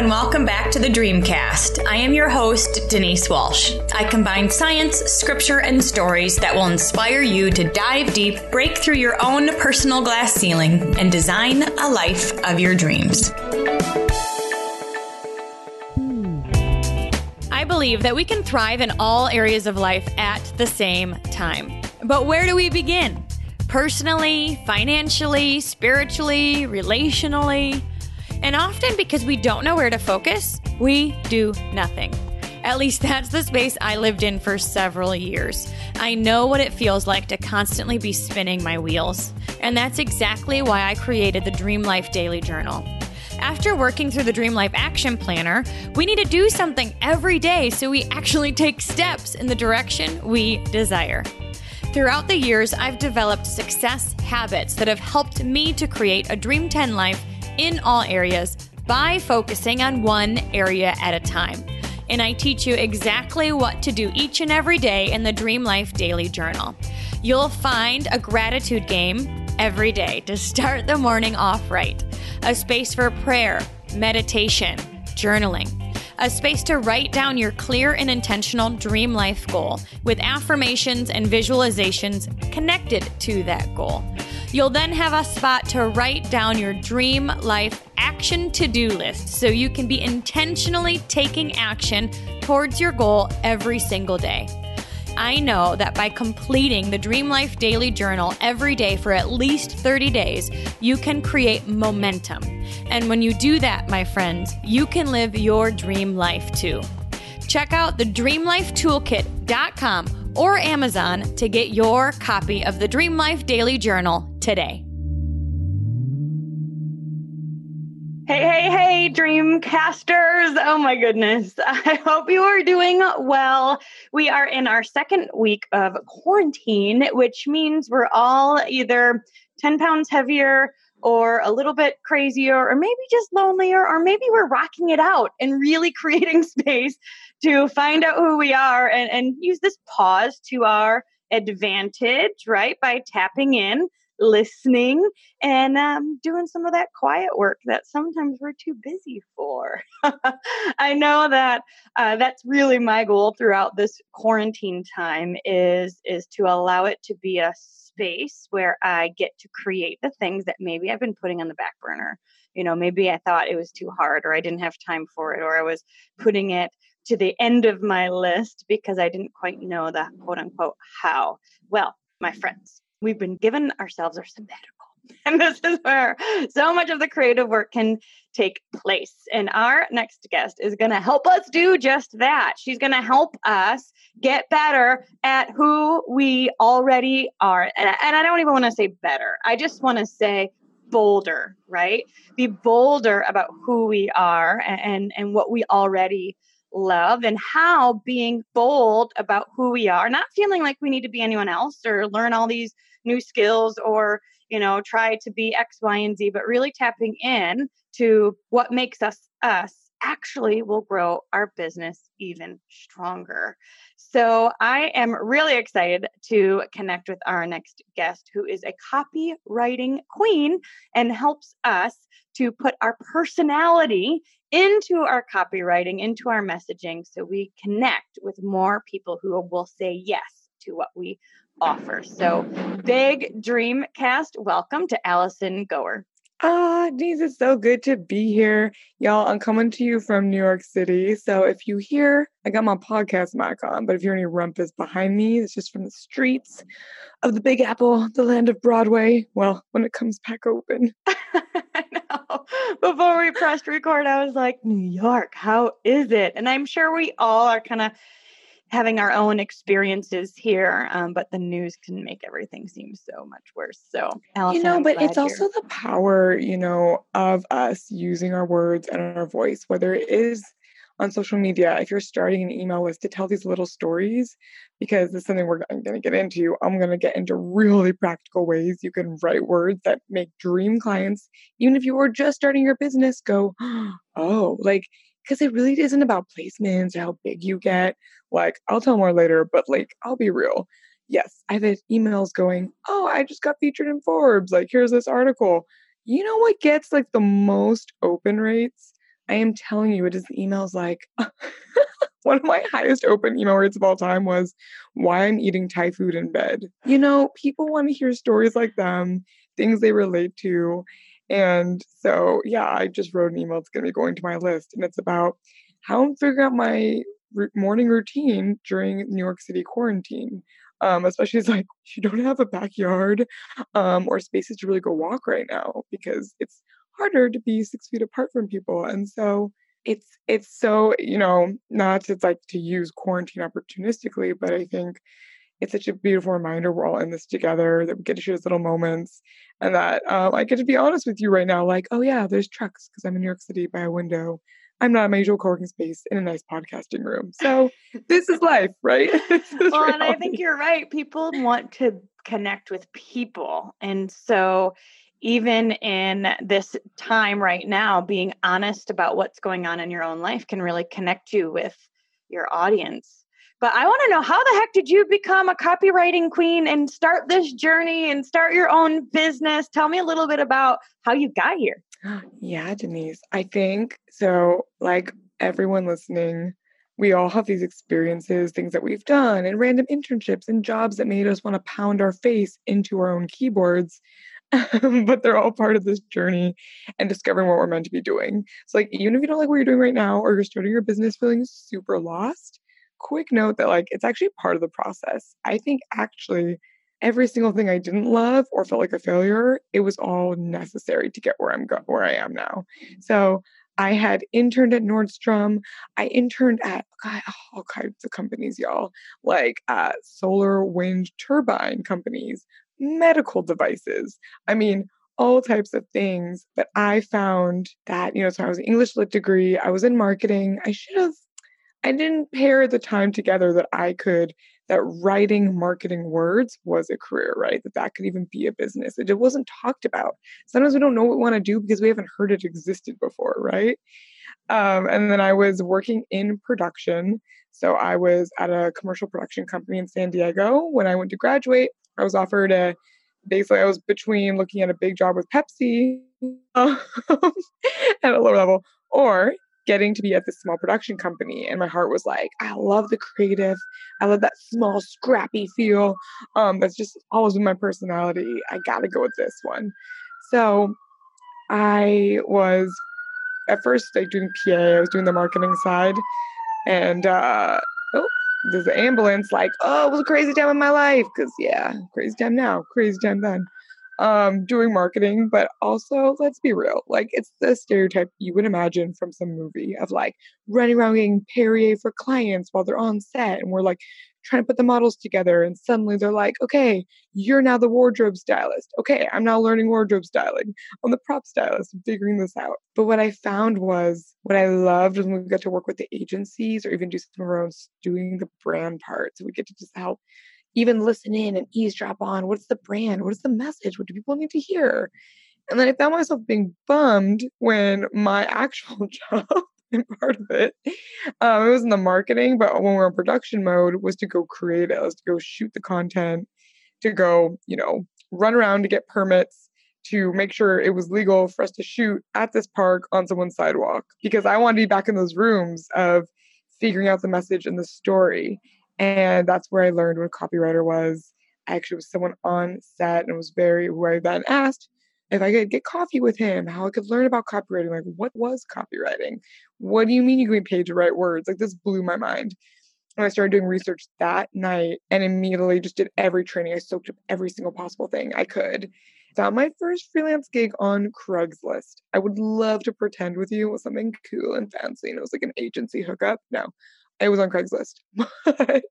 and welcome back to the Dreamcast. I am your host, Denise Walsh. I combine science, scripture, and stories that will inspire you to dive deep, break through your own personal glass ceiling, and design a life of your dreams. I believe that we can thrive in all areas of life at the same time. But where do we begin? Personally, financially, spiritually, relationally? And often because we don't know where to focus, we do nothing. At least that's the space I lived in for several years. I know what it feels like to constantly be spinning my wheels. And that's exactly why I created the Dream Life Daily Journal. After working through the Dream Life Action Planner, we need to do something every day so we actually take steps in the direction we desire. Throughout the years, I've developed success habits that have helped me to create a Dream 10 life in all areas by focusing on one area at a time. And I teach you exactly what to do each and every day in the Dream Life Daily Journal. You'll find a gratitude game every day to start the morning off right, a space for prayer, meditation, journaling, a space to write down your clear and intentional dream life goal with affirmations and visualizations connected to that goal. You'll then have a spot to write down your dream life action to do list so you can be intentionally taking action towards your goal every single day. I know that by completing the Dream Life Daily Journal every day for at least 30 days, you can create momentum. And when you do that, my friends, you can live your dream life too. Check out the dreamlifetoolkit.com or Amazon to get your copy of the Dream Life Daily Journal today. Hey, hey, hey, Dreamcasters. Oh my goodness. I hope you are doing well. We are in our second week of quarantine, which means we're all either 10 pounds heavier or a little bit crazier, or maybe just lonelier, or maybe we're rocking it out and really creating space to find out who we are and, and use this pause to our advantage, right? By tapping in, listening, and um, doing some of that quiet work that sometimes we're too busy for. I know that uh, that's really my goal throughout this quarantine time is is to allow it to be a space where I get to create the things that maybe I've been putting on the back burner. You know, maybe I thought it was too hard or I didn't have time for it or I was putting it to the end of my list because I didn't quite know the quote unquote how. Well, my friends, we've been given ourselves our sabbatical. And this is where so much of the creative work can take place. And our next guest is going to help us do just that. She's going to help us get better at who we already are. And, and I don't even want to say better, I just want to say bolder, right? Be bolder about who we are and, and what we already love and how being bold about who we are, not feeling like we need to be anyone else or learn all these new skills or, you know, try to be X, Y, and Z, but really tapping in to what makes us us actually will grow our business even stronger. So I am really excited to connect with our next guest, who is a copywriting queen and helps us to put our personality into our copywriting, into our messaging, so we connect with more people who will say yes to what we offer. So, big dream cast, welcome to Allison Goer. Ah, Denise, it's so good to be here. Y'all, I'm coming to you from New York City. So if you hear, I got my podcast mic on, but if you hear any rumpus behind me, it's just from the streets of the Big Apple, the land of Broadway. Well, when it comes back open. Before we pressed record, I was like, New York, how is it? And I'm sure we all are kind of having our own experiences here, um, but the news can make everything seem so much worse. So, Allison, you know, but it's also the power, you know, of us using our words and our voice, whether it is on social media, if you're starting an email list to tell these little stories, because is something we're going to get into, I'm going to get into really practical ways you can write words that make dream clients, even if you were just starting your business, go, oh, like because it really isn't about placements or how big you get. Like, I'll tell more later, but like, I'll be real. Yes, I've had emails going, Oh, I just got featured in Forbes. Like, here's this article. You know what gets like the most open rates? I am telling you, it is emails like one of my highest open email rates of all time was why I'm eating Thai food in bed. You know, people want to hear stories like them, things they relate to. And so, yeah, I just wrote an email. It's going to be going to my list. And it's about how I'm figuring out my morning routine during New York City quarantine. Um, especially as like you don't have a backyard um, or spaces to really go walk right now because it's harder to be six feet apart from people. And so it's it's so you know not to like to use quarantine opportunistically, but I think it's such a beautiful reminder we're all in this together that we get to share these little moments and that um, I get to be honest with you right now like oh yeah there's trucks because I'm in New York City by a window I'm not in my usual co-working space in a nice podcasting room. So this is life, right? Is well, reality. and I think you're right. People want to connect with people. And so even in this time right now, being honest about what's going on in your own life can really connect you with your audience. But I want to know how the heck did you become a copywriting queen and start this journey and start your own business? Tell me a little bit about how you got here. Yeah, Denise. I think so, like everyone listening, we all have these experiences, things that we've done, and random internships and jobs that made us want to pound our face into our own keyboards. but they're all part of this journey and discovering what we're meant to be doing. So, like, even if you don't like what you're doing right now or you're starting your business feeling super lost, quick note that, like, it's actually part of the process. I think actually every single thing I didn't love or felt like a failure, it was all necessary to get where I'm go- where I am now. So I had interned at Nordstrom. I interned at God, all kinds of companies, y'all, like uh, solar wind turbine companies, medical devices. I mean, all types of things. But I found that, you know, so I was an English lit degree, I was in marketing. I should have, I didn't pair the time together that I could that writing marketing words was a career, right? That that could even be a business. It wasn't talked about. Sometimes we don't know what we want to do because we haven't heard it existed before, right? Um, and then I was working in production. So I was at a commercial production company in San Diego. When I went to graduate, I was offered a basically I was between looking at a big job with Pepsi at a lower level or getting to be at this small production company and my heart was like i love the creative. I love that small scrappy feel. Um that's just always been my personality. I gotta go with this one. So i was at first like doing pa i was doing the marketing side and uh oh there's an ambulance like oh it was a crazy time in my life because yeah crazy time now crazy time then um, doing marketing, but also let's be real, like it's the stereotype you would imagine from some movie of like running around getting Perrier for clients while they're on set, and we're like trying to put the models together, and suddenly they're like, okay, you're now the wardrobe stylist. Okay, I'm now learning wardrobe styling. I'm the prop stylist. I'm figuring this out. But what I found was what I loved when we got to work with the agencies or even do some of our own doing the brand part. So we get to just help even listen in and eavesdrop on what's the brand, what is the message, what do people need to hear? And then I found myself being bummed when my actual job and part of it, um, it was in the marketing, but when we we're in production mode, was to go create it, was to go shoot the content, to go, you know, run around to get permits, to make sure it was legal for us to shoot at this park on someone's sidewalk because I wanted to be back in those rooms of figuring out the message and the story. And that's where I learned what a copywriter was. I actually was someone on set and was very, who I then asked if I could get coffee with him, how I could learn about copywriting. Like, what was copywriting? What do you mean you're getting paid to write words? Like, this blew my mind. And I started doing research that night and immediately just did every training. I soaked up every single possible thing I could. Found my first freelance gig on Craigslist. I would love to pretend with you it was something cool and fancy and it was like an agency hookup. No, I was on Craigslist.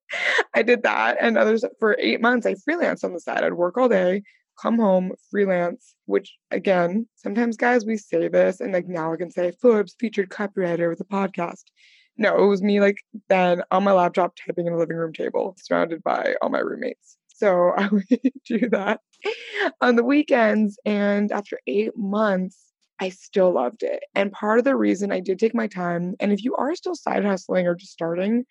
I did that and others for eight months. I freelanced on the side. I'd work all day, come home, freelance, which again, sometimes guys, we say this and like now I can say Forbes featured copywriter with a podcast. No, it was me like then on my laptop typing in a living room table, surrounded by all my roommates. So I would do that on the weekends. And after eight months, I still loved it. And part of the reason I did take my time, and if you are still side hustling or just starting,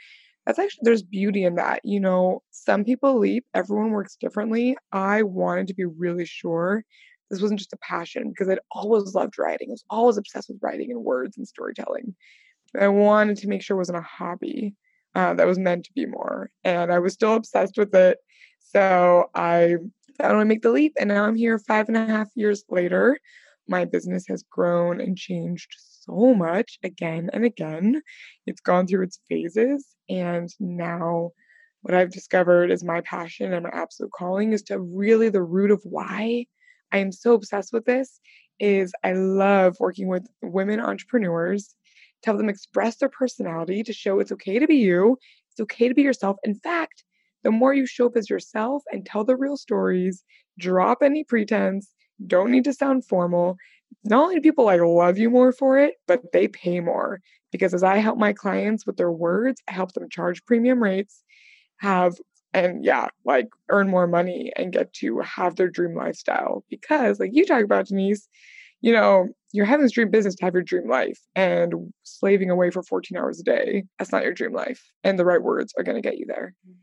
that's actually there's beauty in that. You know, some people leap, everyone works differently. I wanted to be really sure this wasn't just a passion because I'd always loved writing. I was always obsessed with writing and words and storytelling. I wanted to make sure it wasn't a hobby uh, that was meant to be more. And I was still obsessed with it. So I I found to make the leap. And now I'm here five and a half years later. My business has grown and changed so much again and again. It's gone through its phases. And now what I've discovered is my passion and my absolute calling is to really the root of why I am so obsessed with this is I love working with women entrepreneurs to help them express their personality, to show it's okay to be you, it's okay to be yourself. In fact, the more you show up as yourself and tell the real stories, drop any pretense, don't need to sound formal. Not only do people like love you more for it, but they pay more because as I help my clients with their words, I help them charge premium rates, have and yeah, like earn more money and get to have their dream lifestyle. Because, like you talk about, Denise, you know, you're having this dream business to have your dream life and slaving away for 14 hours a day. That's not your dream life. And the right words are going to get you there. Mm-hmm.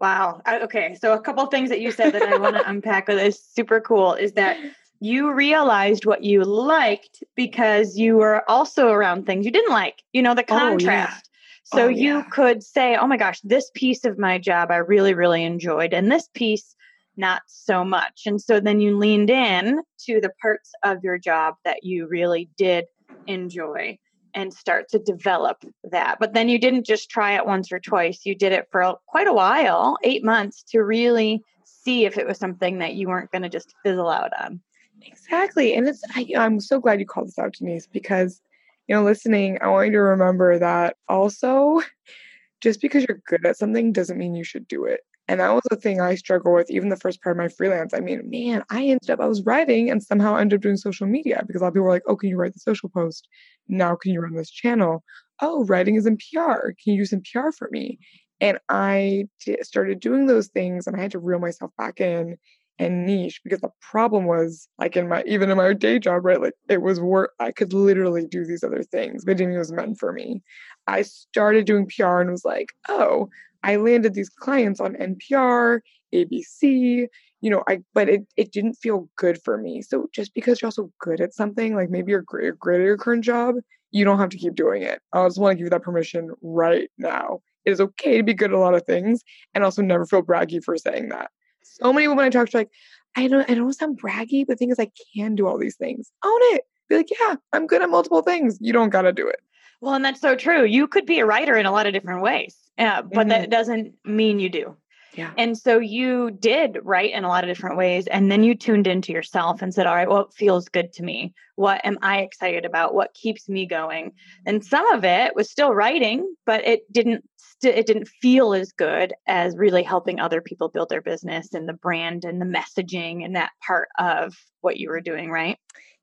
Wow. Okay. So, a couple things that you said that I want to unpack that is super cool is that you realized what you liked because you were also around things you didn't like, you know, the contrast. Oh, yeah. So, oh, you yeah. could say, oh my gosh, this piece of my job I really, really enjoyed. And this piece not so much. And so then you leaned in to the parts of your job that you really did enjoy and start to develop that. But then you didn't just try it once or twice, you did it for quite a while, eight months, to really see if it was something that you weren't going to just fizzle out on. Exactly. And it's, I, I'm so glad you called this out, Denise, because, you know, listening, I want you to remember that also, just because you're good at something doesn't mean you should do it. And that was the thing I struggle with, even the first part of my freelance. I mean, man, I ended up, I was writing and somehow ended up doing social media because a lot of people were like, oh, can you write the social post? Now, can you run this channel? Oh, writing is in PR. Can you do some PR for me? And I t- started doing those things and I had to reel myself back in and niche because the problem was like in my even in my day job right like it was work i could literally do these other things but it was meant for me i started doing pr and was like oh I landed these clients on NPR, ABC, you know, I but it it didn't feel good for me. So just because you're also good at something, like maybe you're great, great at your current job, you don't have to keep doing it. I just want to give you that permission right now. It is okay to be good at a lot of things and also never feel braggy for saying that. So many women I talk to like, I don't I don't sound braggy, but the thing is I can do all these things. Own it. Be like, yeah, I'm good at multiple things. You don't gotta do it. Well, and that's so true. You could be a writer in a lot of different ways, uh, but mm-hmm. that doesn't mean you do. Yeah. And so you did write in a lot of different ways. And then you tuned into yourself and said, all right, what feels good to me? What am I excited about? What keeps me going? And some of it was still writing, but it didn't st- it didn't feel as good as really helping other people build their business and the brand and the messaging and that part of what you were doing, right?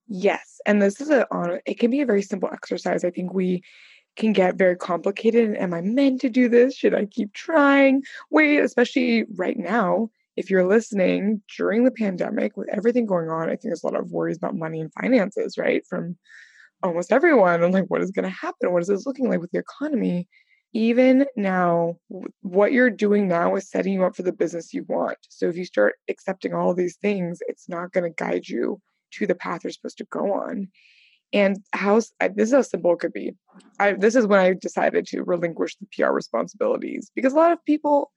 Yes. And this is a it can be a very simple exercise. I think we can get very complicated. Am I meant to do this? Should I keep trying? Wait, especially right now, if you're listening during the pandemic with everything going on, I think there's a lot of worries about money and finances, right? From almost everyone. I'm like, what is going to happen? What is this looking like with the economy? Even now, what you're doing now is setting you up for the business you want. So if you start accepting all these things, it's not going to guide you to the path you're supposed to go on. And how this is how simple it could be. I, this is when I decided to relinquish the PR responsibilities because a lot of people,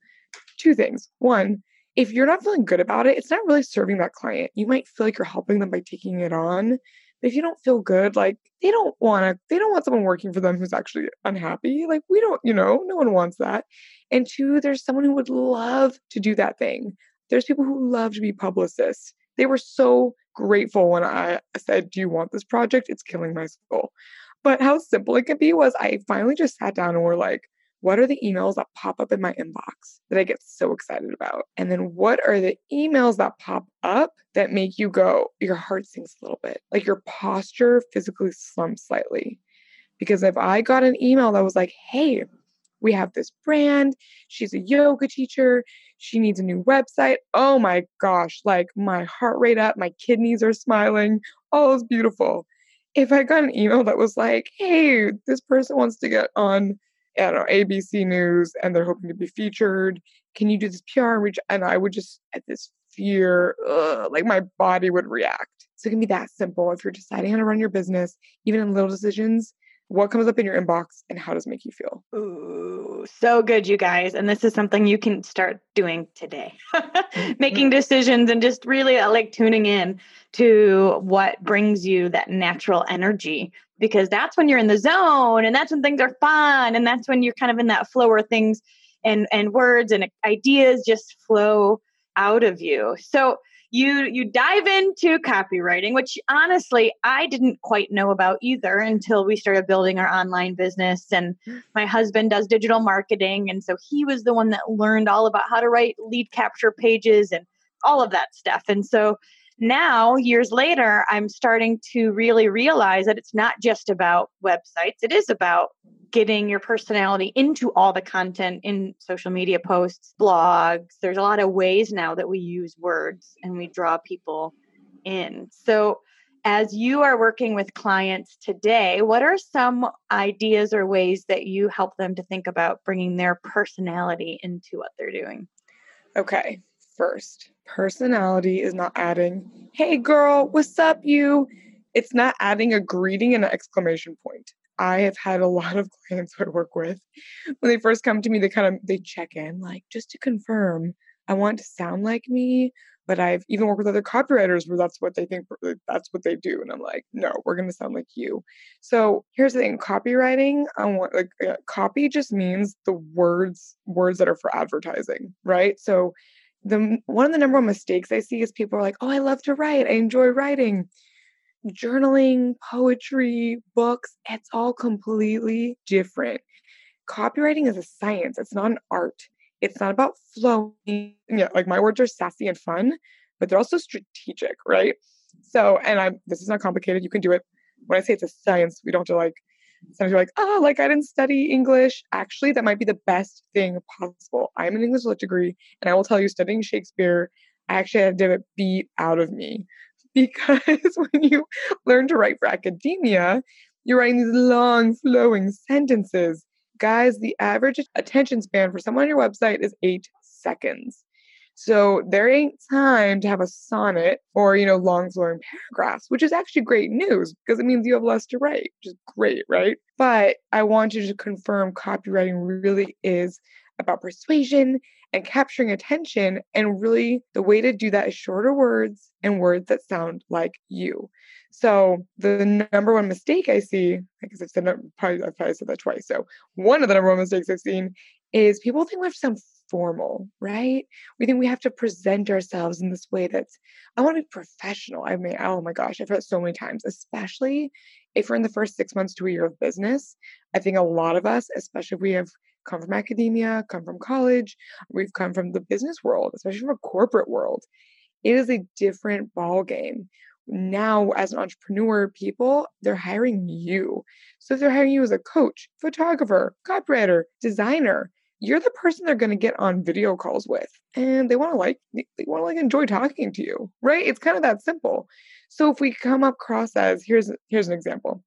two things. One, if you're not feeling good about it, it's not really serving that client. You might feel like you're helping them by taking it on. But if you don't feel good, like they don't want to, they don't want someone working for them who's actually unhappy. Like we don't, you know, no one wants that. And two, there's someone who would love to do that thing. There's people who love to be publicists. They were so grateful when I said, Do you want this project? It's killing my soul. But how simple it can be was I finally just sat down and were like, what are the emails that pop up in my inbox that I get so excited about? And then what are the emails that pop up that make you go, your heart sinks a little bit, like your posture physically slumps slightly? Because if I got an email that was like, hey, we have this brand. She's a yoga teacher. She needs a new website. Oh my gosh, like my heart rate up, my kidneys are smiling. All is beautiful. If I got an email that was like, hey, this person wants to get on, I don't know, ABC News and they're hoping to be featured. Can you do this PR and reach? And I would just, at this fear, ugh, like my body would react. So it can be that simple. If you're deciding how to run your business, even in little decisions, what comes up in your inbox and how does it make you feel? Ooh, so good, you guys. And this is something you can start doing today. Making decisions and just really uh, like tuning in to what brings you that natural energy because that's when you're in the zone and that's when things are fun and that's when you're kind of in that flow where things and and words and ideas just flow out of you. So you you dive into copywriting which honestly i didn't quite know about either until we started building our online business and hmm. my husband does digital marketing and so he was the one that learned all about how to write lead capture pages and all of that stuff. And so now years later i'm starting to really realize that it's not just about websites it is about getting your personality into all the content in social media posts, blogs. There's a lot of ways now that we use words and we draw people in. So, as you are working with clients today, what are some ideas or ways that you help them to think about bringing their personality into what they're doing? Okay, first, personality is not adding, hey girl, what's up, you? It's not adding a greeting and an exclamation point. I have had a lot of clients I work with. When they first come to me, they kind of they check in, like just to confirm, I want to sound like me. But I've even worked with other copywriters where that's what they think that's what they do, and I'm like, no, we're gonna sound like you. So here's the thing: copywriting, I want like uh, copy just means the words words that are for advertising, right? So the one of the number one mistakes I see is people are like, oh, I love to write, I enjoy writing journaling, poetry, books, it's all completely different. Copywriting is a science, it's not an art. It's not about flowing. Yeah, like my words are sassy and fun, but they're also strategic, right? So, and I this is not complicated. You can do it. When I say it's a science, we don't have to like sometimes you're like, oh, like I didn't study English. Actually, that might be the best thing possible. I'm an English lit degree, and I will tell you, studying Shakespeare, I actually had to beat out of me because when you learn to write for academia, you're writing these long, flowing sentences. Guys, the average attention span for someone on your website is eight seconds. So there ain't time to have a sonnet or, you know, long flowing paragraphs, which is actually great news because it means you have less to write, which is great, right? But I want you to confirm copywriting really is about persuasion and capturing attention. And really, the way to do that is shorter words and words that sound like you. So the number one mistake I see, because I've said that, probably I've probably said that twice. So one of the number one mistakes I've seen is people think we have to sound formal, right? We think we have to present ourselves in this way that's I want to be professional. I mean, oh my gosh, I've heard so many times, especially if we're in the first six months to a year of business. I think a lot of us, especially if we have come from academia, come from college, we've come from the business world, especially from a corporate world. It is a different ball game. Now, as an entrepreneur, people they're hiring you. So if they're hiring you as a coach, photographer, copywriter, designer, you're the person they're going to get on video calls with, and they want to like they want to like enjoy talking to you, right? It's kind of that simple. So if we come across as here's here's an example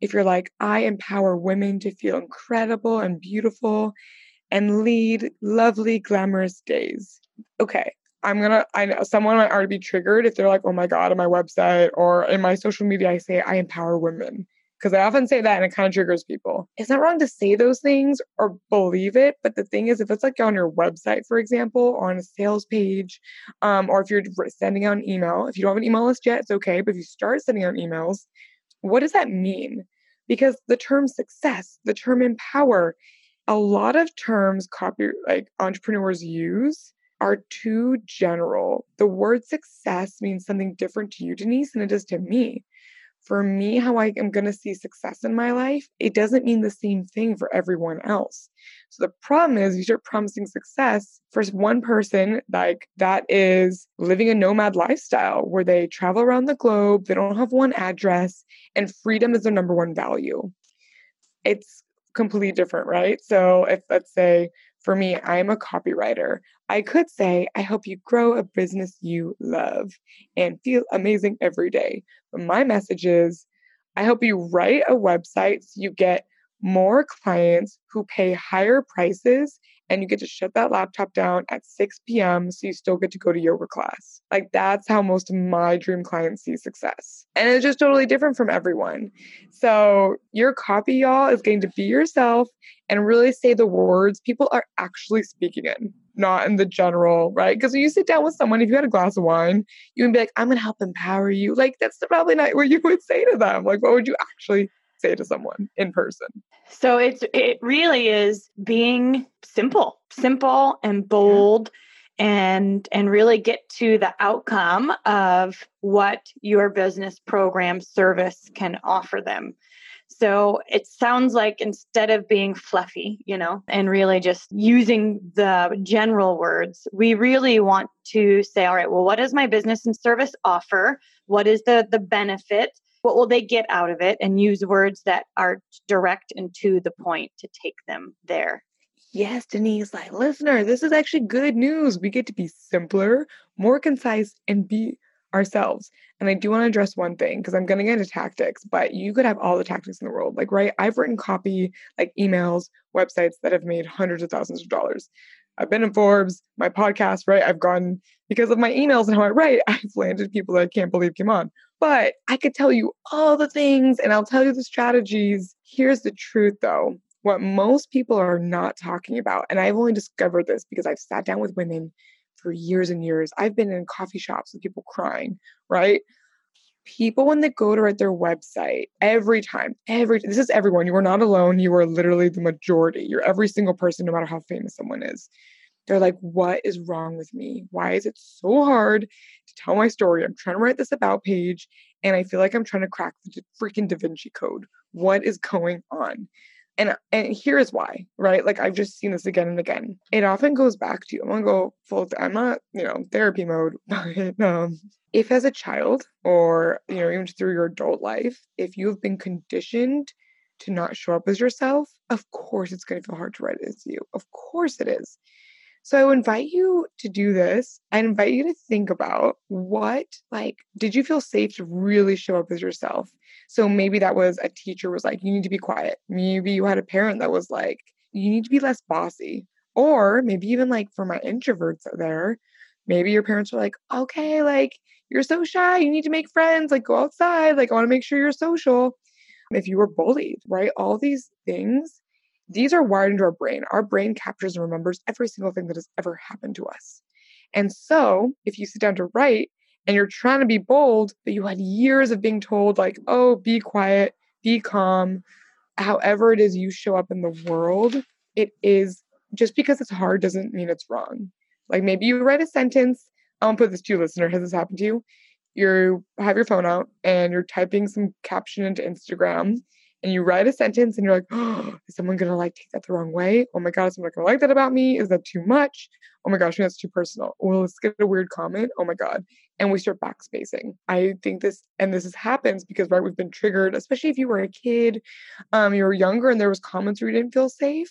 if you're like, I empower women to feel incredible and beautiful and lead lovely, glamorous days. Okay, I'm gonna, I know someone might already be triggered if they're like, oh my God, on my website or in my social media, I say, I empower women. Because I often say that and it kind of triggers people. It's not wrong to say those things or believe it. But the thing is, if it's like on your website, for example, or on a sales page, um, or if you're sending out an email, if you don't have an email list yet, it's okay. But if you start sending out emails, what does that mean? Because the term success, the term empower, a lot of terms copy like entrepreneurs use are too general. The word success means something different to you, Denise, than it does to me for me, how I am going to see success in my life, it doesn't mean the same thing for everyone else. So the problem is you start promising success for one person, like that is living a nomad lifestyle where they travel around the globe, they don't have one address, and freedom is their number one value. It's completely different, right? So if let's say for me, I'm a copywriter. I could say, I hope you grow a business you love and feel amazing every day. But my message is, I hope you write a website so you get more clients who pay higher prices and you get to shut that laptop down at 6 p.m. so you still get to go to yoga class. Like that's how most of my dream clients see success. And it's just totally different from everyone. So your copy, y'all, is going to be yourself and really say the words people are actually speaking in, not in the general, right? Because when you sit down with someone, if you had a glass of wine, you would be like, I'm to help empower you. Like, that's probably not what you would say to them. Like, what would you actually say to someone in person? So it's it really is being simple, simple and bold. Yeah and and really get to the outcome of what your business program service can offer them so it sounds like instead of being fluffy, you know, and really just using the general words, we really want to say, all right, well, what does my business and service offer? What is the the benefit? What will they get out of it? And use words that are direct and to the point to take them there. Yes, Denise, like listener, this is actually good news. We get to be simpler, more concise, and be ourselves. And I do want to address one thing because I'm going to get into tactics, but you could have all the tactics in the world. Like, right, I've written copy, like emails, websites that have made hundreds of thousands of dollars. I've been in Forbes, my podcast, right? I've gone because of my emails and how I write, I've landed people that I can't believe came on. But I could tell you all the things and I'll tell you the strategies. Here's the truth though what most people are not talking about, and I've only discovered this because I've sat down with women for years and years. I've been in coffee shops with people crying, right? People, when they go to write their website, every time, every this is everyone. You are not alone. You are literally the majority. You're every single person, no matter how famous someone is. They're like, what is wrong with me? Why is it so hard to tell my story? I'm trying to write this about page, and I feel like I'm trying to crack the freaking Da Vinci Code. What is going on? and and here's why right like i've just seen this again and again it often goes back to i'm gonna go full i'm not you know therapy mode but um if as a child or you know even through your adult life if you have been conditioned to not show up as yourself of course it's to feel hard to write it as you of course it is so I invite you to do this. I invite you to think about what, like, did you feel safe to really show up as yourself? So maybe that was a teacher was like, you need to be quiet. Maybe you had a parent that was like, you need to be less bossy. Or maybe even like for my introverts out there, maybe your parents were like, okay, like, you're so shy. You need to make friends. Like, go outside. Like, I want to make sure you're social. If you were bullied, right? All these things these are wired into our brain. Our brain captures and remembers every single thing that has ever happened to us. And so, if you sit down to write and you're trying to be bold, but you had years of being told, like, oh, be quiet, be calm, however it is you show up in the world, it is just because it's hard doesn't mean it's wrong. Like maybe you write a sentence. I will put this to you, listener. Has this happened to you? You have your phone out and you're typing some caption into Instagram and you write a sentence and you're like, oh, is someone gonna like take that the wrong way? Oh my god, is someone gonna like that about me? Is that too much? Oh my gosh, that's too personal. Well, let's get a weird comment. Oh my god. And we start backspacing. I think this and this is, happens because right, we've been triggered, especially if you were a kid, um, you were younger and there was comments where you didn't feel safe.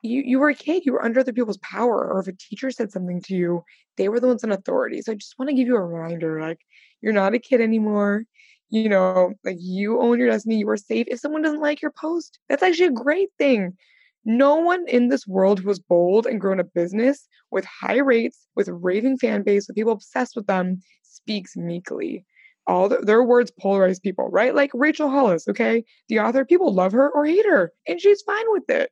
You you were a kid, you were under other people's power, or if a teacher said something to you, they were the ones in authority. So I just want to give you a reminder, like you're not a kid anymore you know, like you own your destiny, you are safe. If someone doesn't like your post, that's actually a great thing. No one in this world who was bold and grown a business with high rates, with raving fan base, with people obsessed with them, speaks meekly. All the, their words polarize people, right? Like Rachel Hollis, okay? The author, people love her or hate her, and she's fine with it.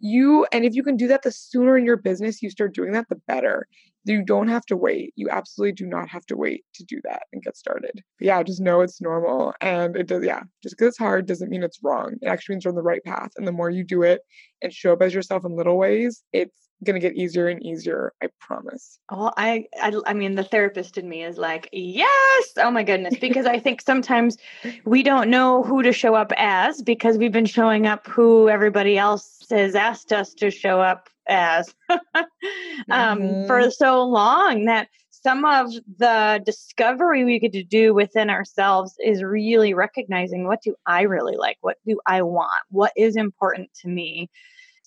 You, and if you can do that, the sooner in your business you start doing that, the better you don't have to wait. You absolutely do not have to wait to do that and get started. But yeah, just know it's normal. And it does, yeah, just because it's hard doesn't mean it's wrong. It actually means you're on the right path. And the more you do it and show up as yourself in little ways, it's gonna get easier and easier. I promise. Well, I, I, I mean, the therapist in me is like, yes. Oh my goodness, because I think sometimes we don't know who to show up as because we've been showing up who everybody else has asked us to show up as um, mm-hmm. for so long that some of the discovery we get to do within ourselves is really recognizing what do I really like? What do I want? What is important to me?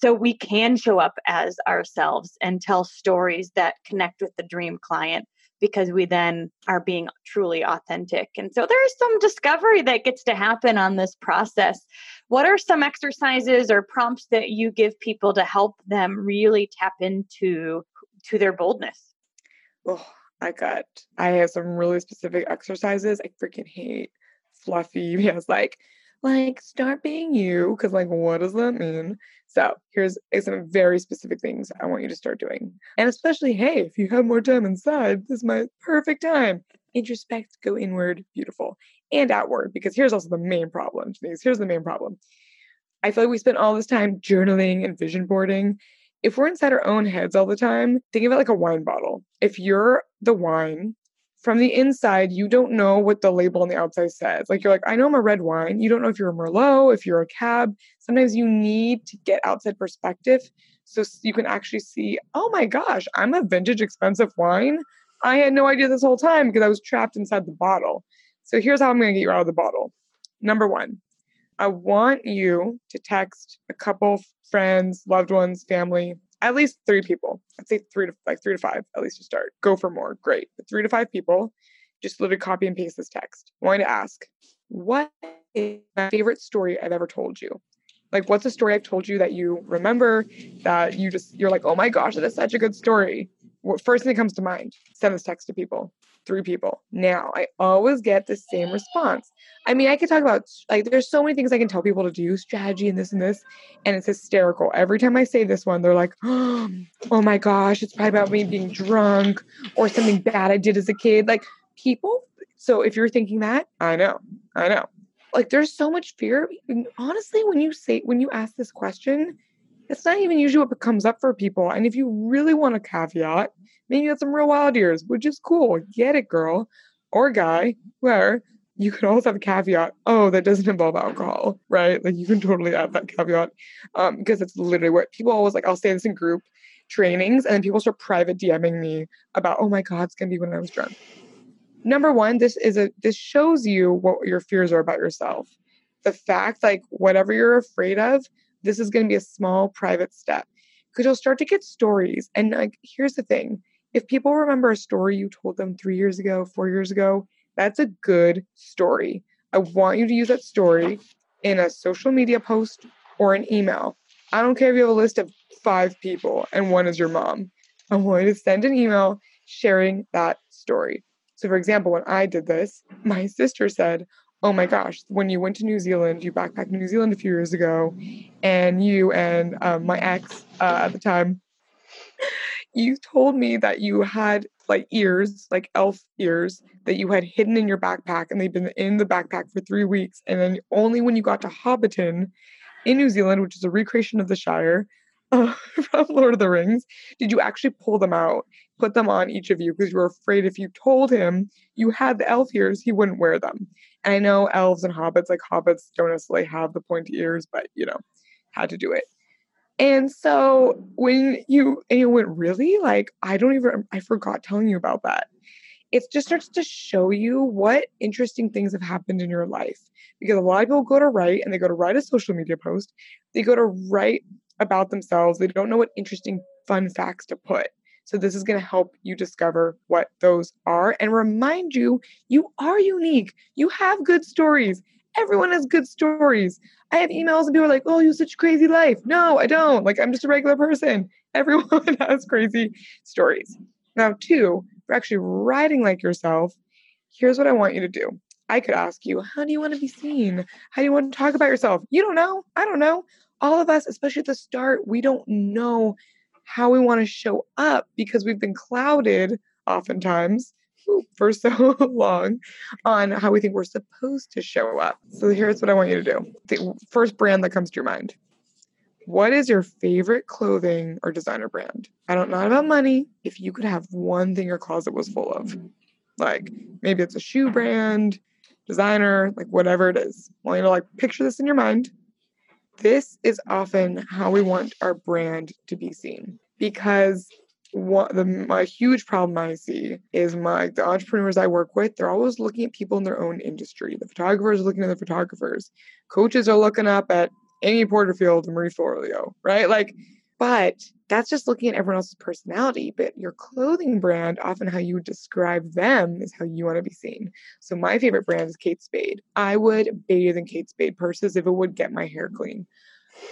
So we can show up as ourselves and tell stories that connect with the dream client because we then are being truly authentic. And so there's some discovery that gets to happen on this process what are some exercises or prompts that you give people to help them really tap into to their boldness? Oh, I got I have some really specific exercises. I freaking hate fluffy because like like start being you because like what does that mean? So here's some very specific things i want you to start doing. And especially hey if you have more time inside this is my perfect time. Introspect go inward beautiful and outward because here's also the main problem Denise. here's the main problem. I feel like we spend all this time journaling and vision boarding. If we're inside our own heads all the time think of it like a wine bottle. If you're the wine from the inside, you don't know what the label on the outside says. Like you're like, I know I'm a red wine. You don't know if you're a Merlot, if you're a cab. Sometimes you need to get outside perspective so you can actually see, oh my gosh, I'm a vintage expensive wine. I had no idea this whole time because I was trapped inside the bottle. So here's how I'm going to get you out of the bottle. Number one, I want you to text a couple friends, loved ones, family, at least three people. I'd say three to like three to five at least to start. Go for more, great. But three to five people, just literally copy and paste this text. I want you to ask, what is my favorite story I've ever told you? Like, what's a story I've told you that you remember that you just you're like, oh my gosh, that is such a good story. What first thing that comes to mind? Send this text to people three people. Now, I always get the same response. I mean, I could talk about like there's so many things I can tell people to do, strategy and this and this, and it's hysterical. Every time I say this one, they're like, "Oh my gosh, it's probably about me being drunk or something bad I did as a kid." Like people, so if you're thinking that, I know. I know. Like there's so much fear. Honestly, when you say when you ask this question, it's not even usually what comes up for people. And if you really want a caveat, maybe you had some real wild years, which is cool. Get it, girl or guy, where you can always have a caveat. Oh, that doesn't involve alcohol, right? Like you can totally add that caveat um, because it's literally what people always like. I'll say this in group trainings, and then people start private DMing me about, oh my God, it's gonna be when I was drunk. Number one, this is a this shows you what your fears are about yourself. The fact, like whatever you're afraid of, this is going to be a small private step because you'll start to get stories. And like, here's the thing if people remember a story you told them three years ago, four years ago, that's a good story. I want you to use that story in a social media post or an email. I don't care if you have a list of five people and one is your mom. I want you to send an email sharing that story. So, for example, when I did this, my sister said, oh my gosh, when you went to New Zealand, you backpacked New Zealand a few years ago, and you and um, my ex uh, at the time, you told me that you had like ears, like elf ears, that you had hidden in your backpack, and they'd been in the backpack for three weeks. And then only when you got to Hobbiton in New Zealand, which is a recreation of the Shire uh, from Lord of the Rings, did you actually pull them out, put them on each of you because you were afraid if you told him you had the elf ears, he wouldn't wear them. And I know elves and hobbits, like hobbits don't necessarily have the pointy ears, but you know, had to do it. And so when you and you went, really? Like, I don't even I forgot telling you about that. It just starts to show you what interesting things have happened in your life. Because a lot of people go to write and they go to write a social media post, they go to write about themselves. They don't know what interesting fun facts to put. So this is going to help you discover what those are and remind you you are unique. You have good stories. Everyone has good stories. I have emails and people are like, "Oh, you have such a crazy life." No, I don't. Like I'm just a regular person. Everyone has crazy stories. Now, two, for actually writing like yourself, here's what I want you to do. I could ask you, how do you want to be seen? How do you want to talk about yourself? You don't know. I don't know. All of us, especially at the start, we don't know how we want to show up because we've been clouded oftentimes for so long on how we think we're supposed to show up. So here's what I want you to do. The first brand that comes to your mind. What is your favorite clothing or designer brand? I don't know about money. If you could have one thing your closet was full of, like maybe it's a shoe brand, designer, like whatever it is. I want you to like picture this in your mind this is often how we want our brand to be seen because what the my huge problem I see is my the entrepreneurs I work with, they're always looking at people in their own industry. The photographers are looking at the photographers. Coaches are looking up at Amy Porterfield and Marie Forleo, right? Like But that's just looking at everyone else's personality. But your clothing brand, often how you describe them is how you want to be seen. So my favorite brand is Kate Spade. I would bathe in Kate Spade purses if it would get my hair clean.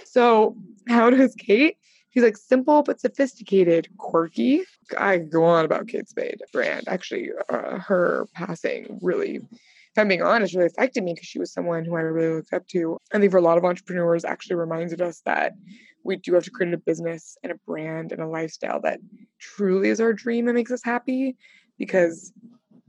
So how does Kate? She's like simple but sophisticated, quirky. I go on about Kate Spade brand. Actually, uh, her passing really, if I'm being honest, really affected me because she was someone who I really looked up to. I think for a lot of entrepreneurs, actually reminded us that we do have to create a business and a brand and a lifestyle that truly is our dream and makes us happy. Because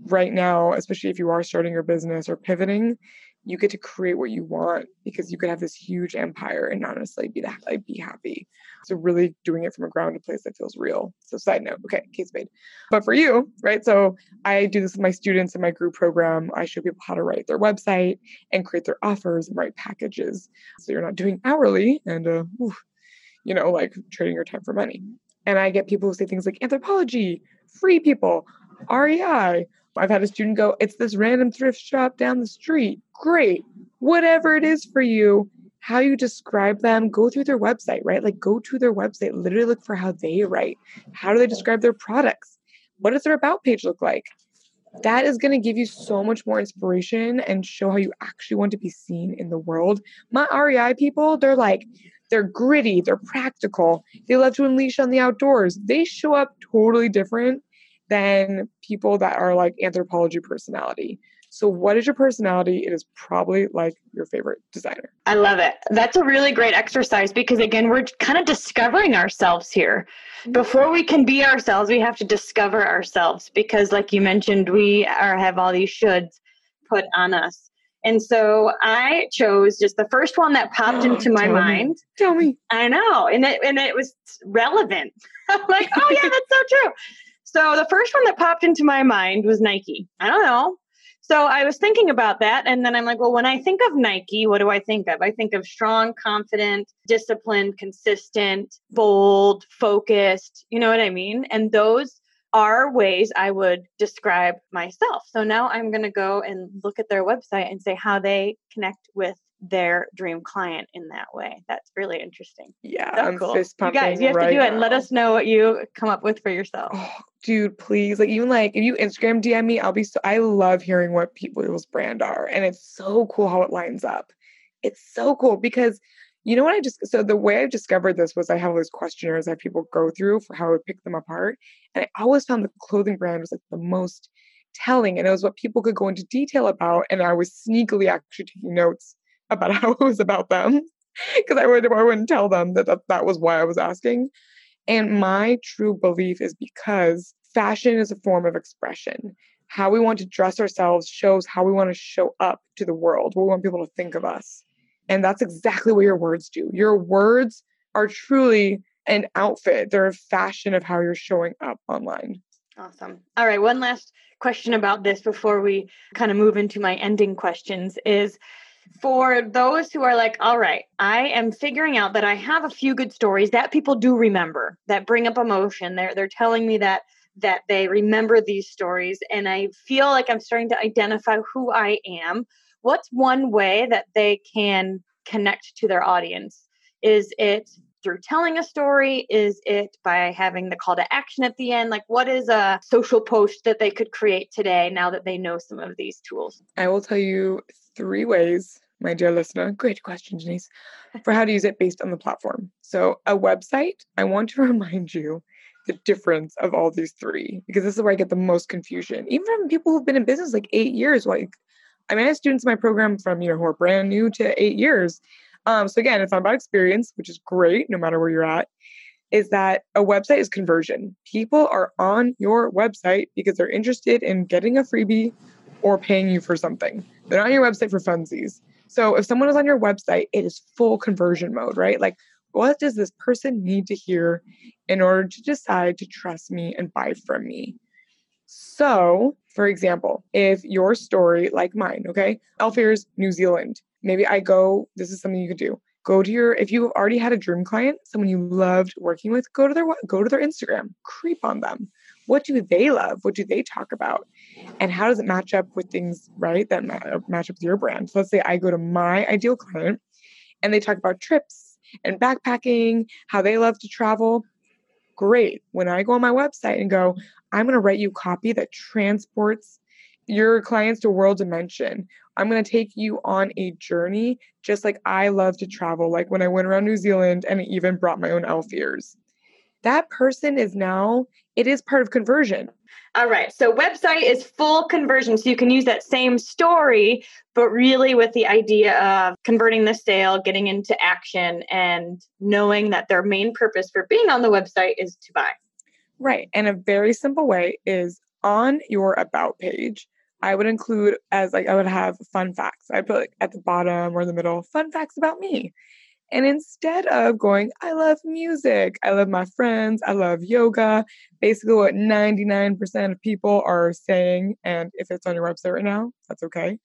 right now, especially if you are starting your business or pivoting, you get to create what you want because you could have this huge empire and not necessarily be that like be happy. So really doing it from a grounded place that feels real. So side note, okay, case made But for you, right? So I do this with my students in my group program. I show people how to write their website and create their offers and write packages. So you're not doing hourly and uh, you know, like trading your time for money. And I get people who say things like Anthropologie, free people, REI. I've had a student go, it's this random thrift shop down the street. Great. Whatever it is for you, how you describe them, go through their website, right? Like go to their website, literally look for how they write. How do they describe their products? What does their about page look like? That is going to give you so much more inspiration and show how you actually want to be seen in the world. My REI people, they're like, they're gritty, they're practical, they love to unleash on the outdoors. They show up totally different than people that are like Anthropologie personality. So, what is your personality? It is probably like your favorite designer. I love it. That's a really great exercise because, again, we're kind of discovering ourselves here. Mm-hmm. Before we can be ourselves, we have to discover ourselves because, like you mentioned, we are have all these shoulds put on us. And so I chose just the first one that popped into my Tell mind. Me. Tell me. I know. And it and it was relevant. I'm like, oh yeah, that's so true. So the first one that popped into my mind was Nike. I don't know. So I was thinking about that. And then I'm like, well, when I think of Nike, what do I think of? I think of strong, confident, disciplined, consistent, bold, focused. You know what I mean? And those are ways I would describe myself. So now I'm going to go and look at their website and say how they connect with their dream client in that way. That's really interesting. Yeah, so I'm cool. fist You guys, you have right to do it now. and let us know what you come up with for yourself. Oh, dude, please. Like even like if you Instagram DM me, I'll be so I love hearing what people's brand are. And it's so cool how it lines up. It's so cool because you know what I just so the way I discovered this was I have all these questionnaires that people go through for how I would pick them apart. And I always found the clothing brand was like the most telling and it was what people could go into detail about. And I was sneakily actually taking notes about how it was about them. Because I would I wouldn't tell them that, that that was why I was asking. And my true belief is because fashion is a form of expression. How we want to dress ourselves shows how we want to show up to the world, what we want people to think of us. And that's exactly what your words do. Your words are truly an outfit, they're a fashion of how you're showing up online. Awesome. All right. One last question about this before we kind of move into my ending questions is for those who are like, all right, I am figuring out that I have a few good stories that people do remember that bring up emotion. They're they're telling me that that they remember these stories and I feel like I'm starting to identify who I am. What's one way that they can connect to their audience? Is it through telling a story? Is it by having the call to action at the end? Like, what is a social post that they could create today now that they know some of these tools? I will tell you three ways, my dear listener. Great question, Janice, for how to use it based on the platform. So, a website, I want to remind you the difference of all these three because this is where I get the most confusion, even from people who've been in business like eight years. Like, I mean, I have students in my program from, you know, who are brand new to eight years. Um, so again, it's not about experience, which is great no matter where you're at. Is that a website is conversion? People are on your website because they're interested in getting a freebie or paying you for something. They're not on your website for funsies. So if someone is on your website, it is full conversion mode, right? Like, what does this person need to hear in order to decide to trust me and buy from me? So, for example, if your story, like mine, okay, Elfairs, New Zealand, maybe I go, this is something you could do. Go to your, if you've already had a dream client, someone you loved working with, go to their, go to their Instagram, creep on them. What do they love? What do they talk about? And how does it match up with things, right, that uh, match up with your brand? So let's say I go to my ideal client and they talk about trips and backpacking, how they love to travel. Great. When I go on my website and go, I'm going to write you copy that transports your clients to world dimension. I'm going to take you on a journey just like I love to travel, like when I went around New Zealand and even brought my own elf ears. That person is now, it is part of conversion. All right. So website is full conversion. So you can use that same story, but really with the idea of converting the sale, getting into action, and knowing that their main purpose for being on the website is to buy. Right. And a very simple way is on your about page, I would include as like I would have fun facts. I'd put like at the bottom or the middle, fun facts about me. And instead of going, I love music, I love my friends, I love yoga, basically what 99% of people are saying, and if it's on your website right now, that's okay.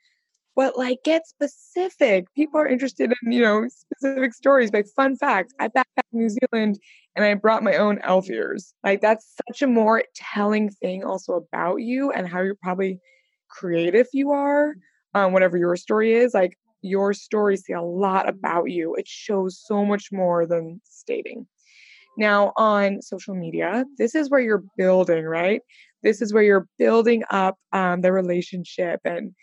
But like get specific. People are interested in, you know, specific stories. Like fun fact, I backpacked New Zealand and I brought my own elf ears. Like that's such a more telling thing also about you and how you're probably creative you are, um, whatever your story is. Like your stories say a lot about you. It shows so much more than stating. Now, on social media, this is where you're building, right? This is where you're building up um, the relationship and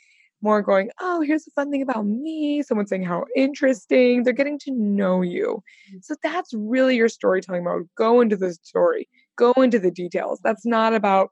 more going, oh, here's the fun thing about me. Someone saying how interesting. They're getting to know you. Mm. So that's really your storytelling mode. Go into the story, go into the details. That's not about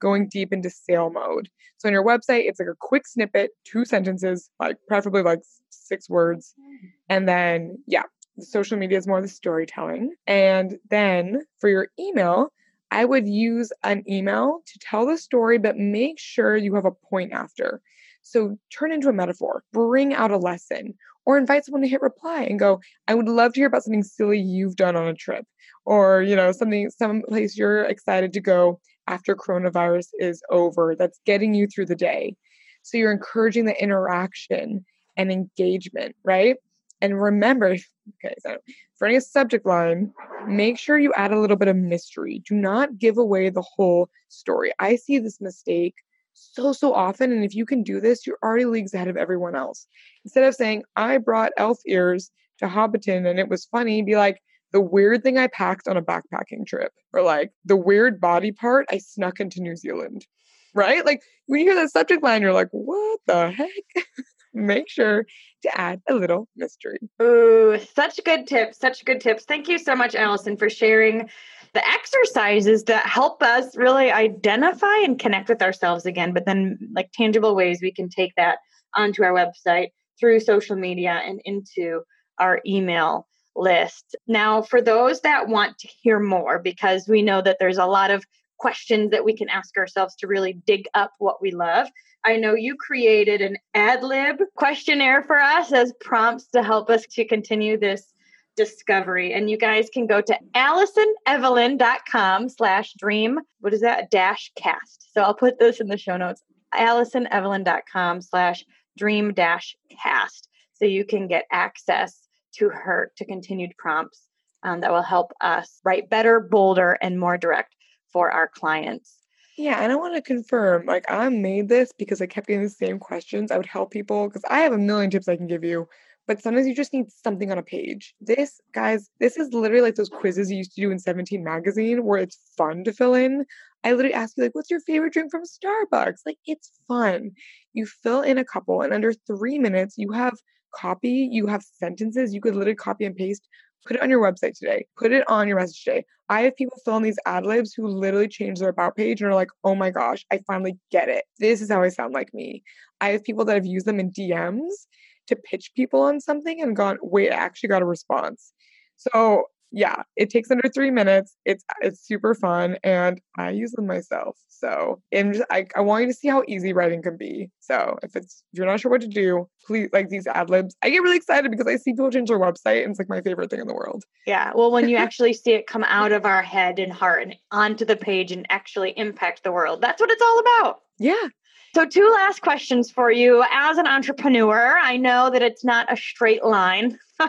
going deep into sale mode. So on your website, it's like a quick snippet, two sentences, like preferably like six words. Mm. And then, yeah, the social media is more the storytelling. And then for your email, I would use an email to tell the story, but make sure you have a point after. So turn into a metaphor, bring out a lesson, or invite someone to hit reply and go, I would love to hear about something silly you've done on a trip, or, you know, something, some place you're excited to go after coronavirus is over that's getting you through the day. So you're encouraging the interaction and engagement, right? And remember, okay, so for any subject line, make sure you add a little bit of mystery. Do not give away the whole story. I see this mistake so, so often. And if you can do this, you're already leagues ahead of everyone else. Instead of saying, I brought elf ears to Hobbiton and it was funny, be like, the weird thing I packed on a backpacking trip, or like the weird body part I snuck into New Zealand, right? Like when you hear that subject line, you're like, what the heck? Make sure to add a little mystery. Ooh, such good tips, such good tips. Thank you so much, Allison, for sharing the exercises that help us really identify and connect with ourselves again, but then like tangible ways we can take that onto our website through social media and into our email list. Now, for those that want to hear more, because we know that there's a lot of questions that we can ask ourselves to really dig up what we love. I know you created an ad lib questionnaire for us as prompts to help us to continue this discovery. And you guys can go to allisonevelyn.com slash dream. What is that? Dash cast. So I'll put this in the show notes. allisonevelyn.com slash dream dash cast. So you can get access to her to continued prompts um, that will help us write better, bolder, and more direct for our clients. Yeah, and I want to confirm like I made this because I kept getting the same questions. I would help people because I have a million tips I can give you, but sometimes you just need something on a page. This, guys, this is literally like those quizzes you used to do in 17 magazine where it's fun to fill in. I literally ask you, like, what's your favorite drink from Starbucks? Like, it's fun. You fill in a couple, and under three minutes, you have copy, you have sentences, you could literally copy and paste, put it on your website today, put it on your message today. I have people fill in these ad libs who literally change their about page and are like, oh my gosh, I finally get it. This is how I sound like me. I have people that have used them in DMs to pitch people on something and gone, wait, I actually got a response. So yeah, it takes under three minutes. It's it's super fun, and I use them myself. So and just, I I want you to see how easy writing can be. So if it's if you're not sure what to do, please like these ad libs. I get really excited because I see people change their website, and it's like my favorite thing in the world. Yeah, well, when you actually see it come out of our head and heart and onto the page and actually impact the world, that's what it's all about. Yeah, so, two last questions for you. As an entrepreneur, I know that it's not a straight line,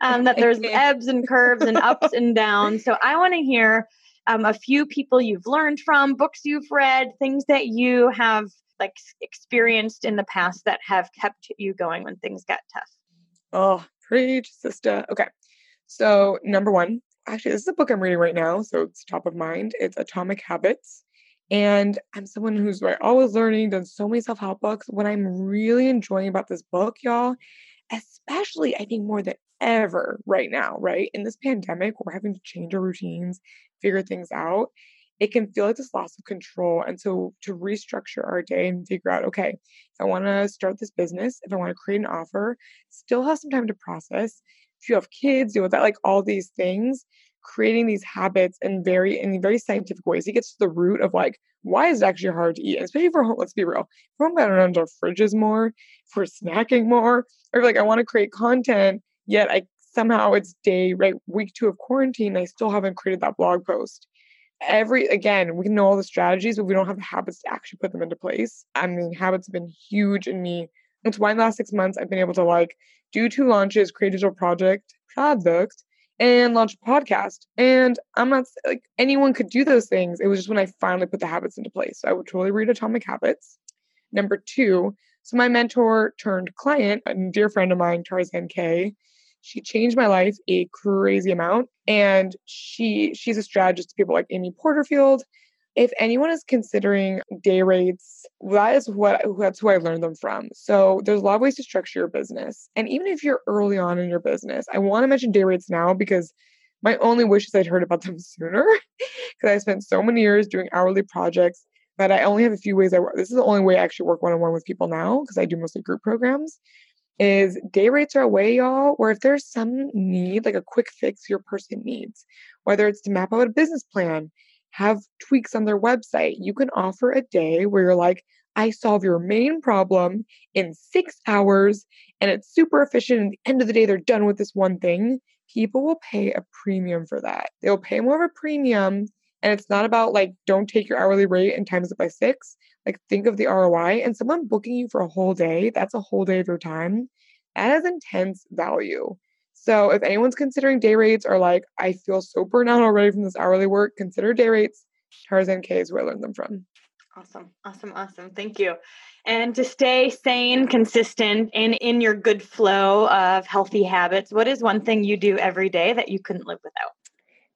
um, that there's ebbs and curves and ups and downs. So, I want to hear um, a few people you've learned from, books you've read, things that you have like experienced in the past that have kept you going when things got tough. Oh, preach, sister. Okay. So, number one, actually, this is a book I'm reading right now, so it's top of mind. It's Atomic Habits. And I'm someone who's right, always learning, done so many self help books. What I'm really enjoying about this book, y'all, especially I think more than ever right now, right? In this pandemic, we're having to change our routines, figure things out. It can feel like this loss of control. And so to restructure our day and figure out, okay, if I want to start this business, if I want to create an offer, still have some time to process. If you have kids, deal with that, like all these things, creating these habits in very in very scientific ways. He gets to the root of like why is it actually hard to eat, especially for home. Let's be real, if we're going around our fridges more, if we're snacking more, or like I want to create content, yet I somehow it's day right week two of quarantine, I still haven't created that blog post. Every again, we can know all the strategies, but we don't have the habits to actually put them into place. I mean, habits have been huge in me. It's why in the last six months I've been able to like do two launches, create a digital project, project, and launch a podcast. And I'm not like anyone could do those things. It was just when I finally put the habits into place. So I would totally read Atomic Habits. Number two, so my mentor turned client, a dear friend of mine, Tarzan Kay. She changed my life a crazy amount. And she she's a strategist to people like Amy Porterfield if anyone is considering day rates, that is what that's who I learned them from. So there's a lot of ways to structure your business. And even if you're early on in your business, I want to mention day rates now because my only wish is I'd heard about them sooner because I spent so many years doing hourly projects but I only have a few ways I work. This is the only way I actually work one on one with people now because I do mostly group programs. Is day rates are a way, y'all, where if there's some need, like a quick fix your person needs, whether it's to map out a business plan, have tweaks on their website. You can offer a day where you're like, I solve your main problem in six hours and it's super efficient. At the end of the day, they're done with this one thing. People will pay a premium for that. They'll pay more of a premium. And it's not about like, don't take your hourly rate and times it by six. Like, think of the ROI and someone booking you for a whole day, that's a whole day of your time. That has intense value. So if anyone's considering day rates or like, I feel so burnt out already from this hourly work, consider day rates. Tarzan Kay is where I learned them from. Awesome. Awesome. Awesome. Thank you. And to stay sane, consistent, and in your good flow of healthy habits, what is one thing you do every day that you couldn't live without?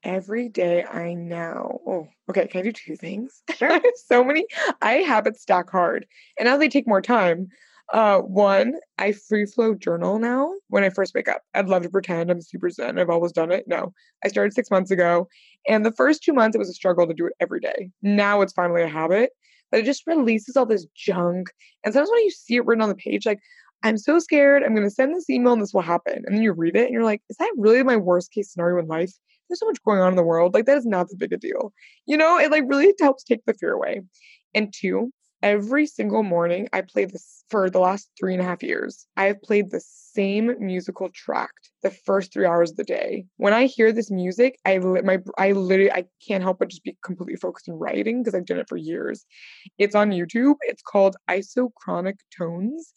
Every day I know. Oh, okay. Can I do two things? Sure. so many. I habits stack hard. And now they take more time. Uh, one, I free flow journal now when I first wake up. I'd love to pretend I'm super zen. I've always done it. No, I started six months ago. And the first two months, it was a struggle to do it every day. Now it's finally a habit, but it just releases all this junk. And sometimes when you see it written on the page, like, I'm so scared, I'm going to send this email and this will happen. And then you read it and you're like, is that really my worst case scenario in life? There's so much going on in the world. Like, that is not that big a deal. You know, it like really helps take the fear away. And two, every single morning I play this for the last three and a half years. I have played the same musical tract the first three hours of the day. When I hear this music, I my I literally I can't help but just be completely focused on writing because I've done it for years. It's on YouTube. It's called Isochronic Tones,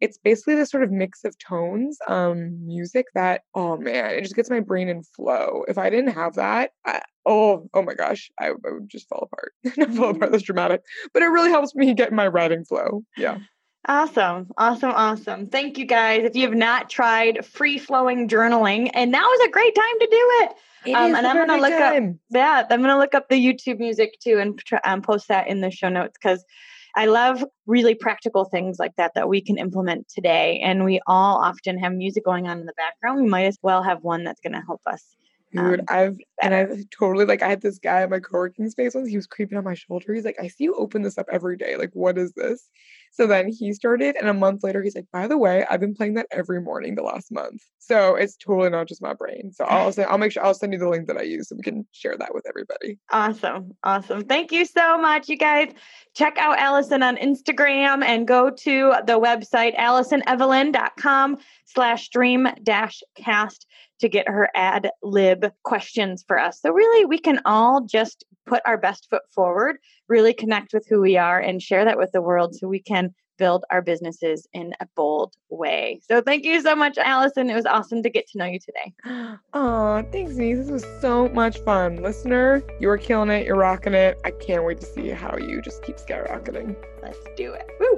it's basically this sort of mix of tones, um, music that oh man, it just gets my brain in flow. If I didn't have that, I, oh oh my gosh, I, I would just fall apart. Not fall apart. That's dramatic, but it really helps me get my writing flow. Yeah. Awesome. Awesome. Awesome. Thank you guys. If you have not tried free flowing journaling, and now is a great time to do it. it um, and I'm going to look time. up, yeah, I'm going to look up the YouTube music too and um, post that in the show notes because I love really practical things like that that we can implement today. And we all often have music going on in the background. We might as well have one that's going to help us Dude, um, I've and I've totally like I had this guy at my co-working space once. He was creeping on my shoulder. He's like, I see you open this up every day. Like, what is this? So then he started, and a month later, he's like, by the way, I've been playing that every morning the last month. So it's totally not just my brain. So I'll say I'll make sure I'll send you the link that I use so we can share that with everybody. Awesome. Awesome. Thank you so much, you guys. Check out Allison on Instagram and go to the website allisonevelyn.com slash dream dash cast to get her ad lib questions for us. So, really, we can all just put our best foot forward, really connect with who we are, and share that with the world so we can build our businesses in a bold way. So, thank you so much, Allison. It was awesome to get to know you today. Oh, thanks, Denise. This was so much fun. Listener, you are killing it. You're rocking it. I can't wait to see how you just keep skyrocketing. Let's do it. Woo!